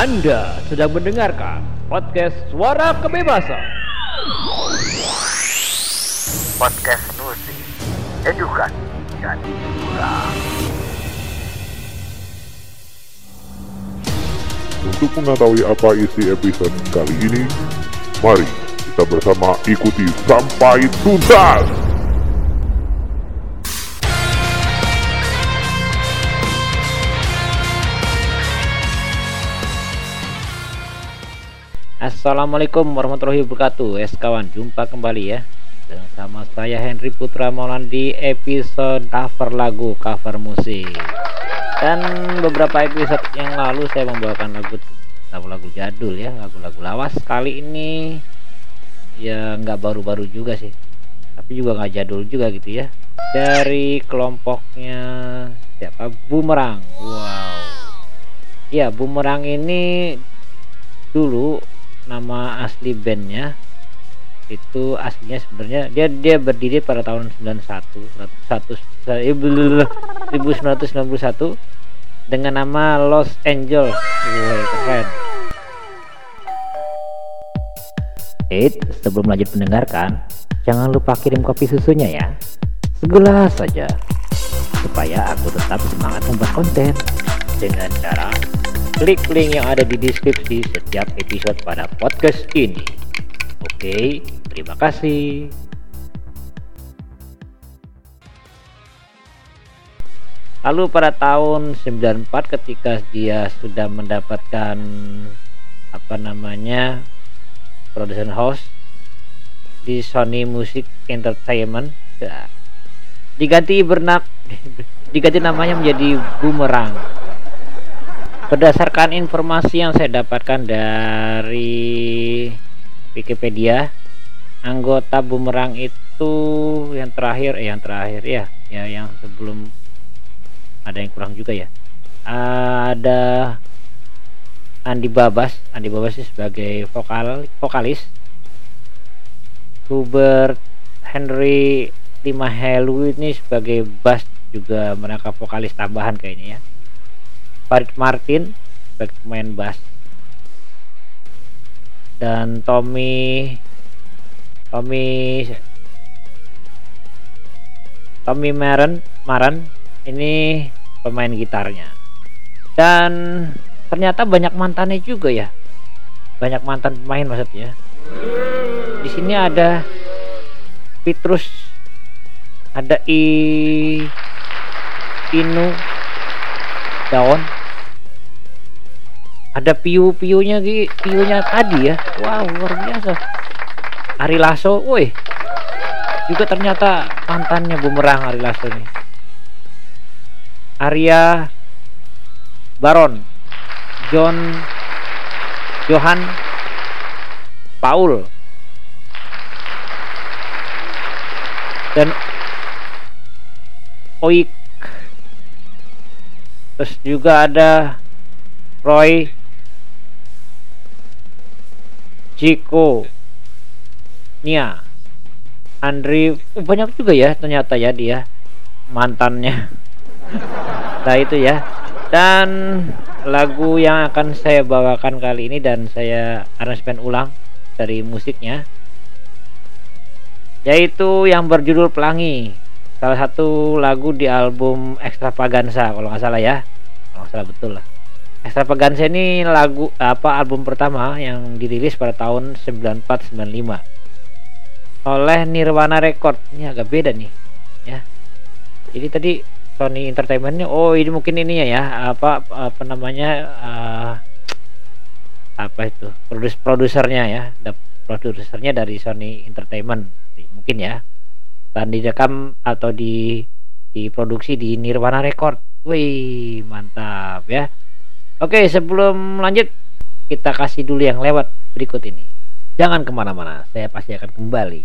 Anda sedang mendengarkan podcast Suara Kebebasan. Podcast musik, edukasi, dan hiburan. Untuk mengetahui apa isi episode kali ini, mari kita bersama ikuti sampai tuntas. Assalamualaikum warahmatullahi wabarakatuh. Es kawan, jumpa kembali ya bersama saya Henry Putra Maulan di episode cover lagu, cover musik. Dan beberapa episode yang lalu saya membawakan lagu lagu-lagu jadul ya, lagu-lagu lawas. Kali ini ya nggak baru-baru juga sih, tapi juga nggak jadul juga gitu ya. Dari kelompoknya siapa? Bumerang. Wow. Ya, Bumerang ini dulu nama asli bandnya itu aslinya sebenarnya dia dia berdiri pada tahun 91 1991 dengan nama Los Angeles. Wih, keren. Eits, sebelum lanjut mendengarkan jangan lupa kirim kopi susunya ya. Segelas saja supaya aku tetap semangat membuat konten dengan cara klik link yang ada di deskripsi setiap episode pada podcast ini. Oke, terima kasih. Lalu pada tahun 94 ketika dia sudah mendapatkan apa namanya production house di Sony Music Entertainment ya, diganti bernak diganti namanya menjadi Boomerang berdasarkan informasi yang saya dapatkan dari Wikipedia anggota bumerang itu yang terakhir eh yang terakhir ya ya yang sebelum ada yang kurang juga ya. Ada Andi Babas Andi Babas ini sebagai vokal vokalis. Hubert Henry Lima Helu ini sebagai bass juga mereka vokalis tambahan kayaknya ya Farid Martin sebagai pemain bass. Dan Tommy Tommy Tommy Maran Maran ini pemain gitarnya. Dan ternyata banyak mantannya juga ya. Banyak mantan pemain maksudnya. Di sini ada Petrus ada I Inu daun ada piu-piunya piunya tadi ya. Wow luar biasa. Ari Lasso woi. Juga ternyata mantannya bumerang Ari Lasso nih Arya Baron John Johan Paul. Dan Oik. Terus juga ada Roy Jiko Nia. Andri. Oh, banyak juga ya ternyata ya dia mantannya. Nah itu ya. Dan lagu yang akan saya bawakan kali ini dan saya aransemen ulang dari musiknya yaitu yang berjudul Pelangi. Salah satu lagu di album Extravaganza kalau nggak salah ya. Kalau nggak salah betul lah Extravaganza ini lagu apa album pertama yang dirilis pada tahun 9495 oleh Nirvana Record. Ini agak beda nih, ya. Jadi tadi Sony Entertainmentnya, oh ini mungkin ini ya, apa apa namanya uh, apa itu produs produsernya ya, produsernya dari Sony Entertainment mungkin ya. Dan direkam atau di diproduksi di Nirvana Record. Wih mantap ya Oke, sebelum lanjut, kita kasih dulu yang lewat berikut ini. Jangan ke mana-mana, saya pasti akan kembali.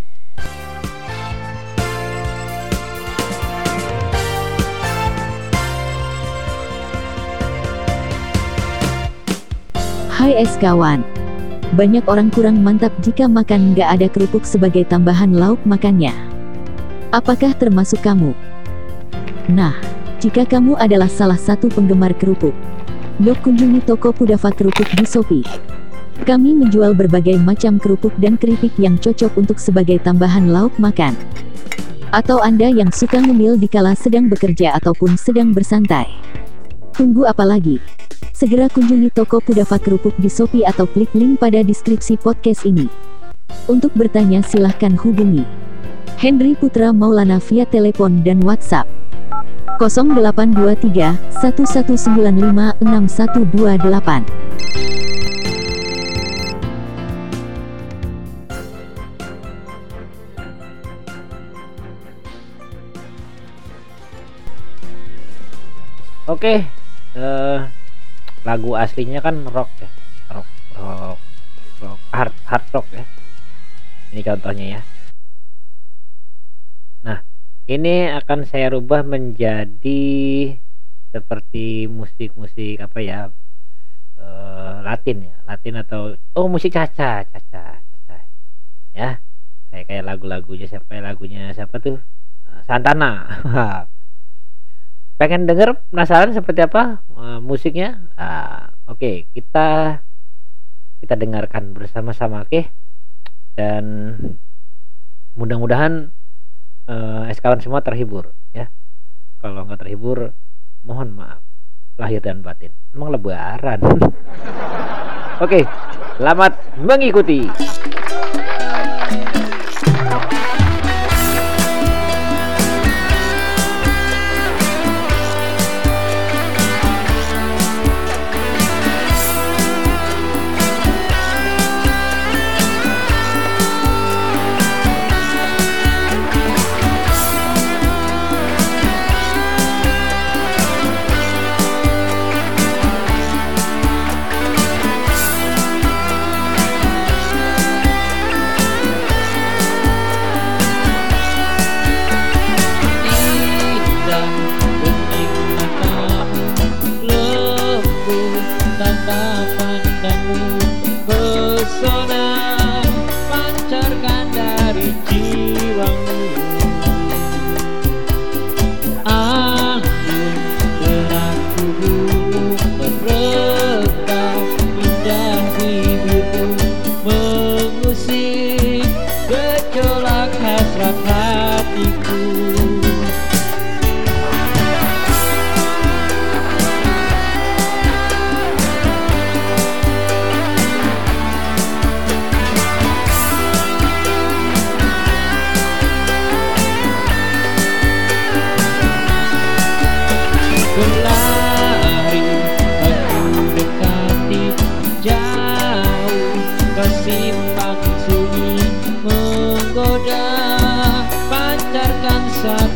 Hai es kawan. Banyak orang kurang mantap jika makan nggak ada kerupuk sebagai tambahan lauk makannya. Apakah termasuk kamu? Nah, jika kamu adalah salah satu penggemar kerupuk, Yuk kunjungi toko Kudafa Kerupuk di Shopee. Kami menjual berbagai macam kerupuk dan keripik yang cocok untuk sebagai tambahan lauk makan. Atau Anda yang suka ngemil dikala sedang bekerja ataupun sedang bersantai. Tunggu apa lagi? Segera kunjungi toko Kudafa Kerupuk di Shopee atau klik link pada deskripsi podcast ini. Untuk bertanya silahkan hubungi Henry Putra Maulana via telepon dan WhatsApp 0823 1195 6128. Oke, eh, lagu aslinya kan rock ya, rock, rock, rock, hard, hard rock ya. Ini contohnya ya. Ini akan saya rubah menjadi seperti musik-musik apa ya, eh, Latin ya, Latin atau oh musik caca, caca, caca, ya. Kayak kayak lagu-lagunya siapa ya, lagunya siapa tuh Eh, Santana. pengen denger penasaran seperti apa uh, musiknya uh, oke okay, kita kita dengarkan bersama-sama oke okay? dan mudah-mudahan uh, es kawan semua terhibur ya. Kalau nggak terhibur mohon maaf lahir dan batin. Emang lebaran? Oke okay, selamat mengikuti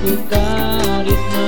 ku karisma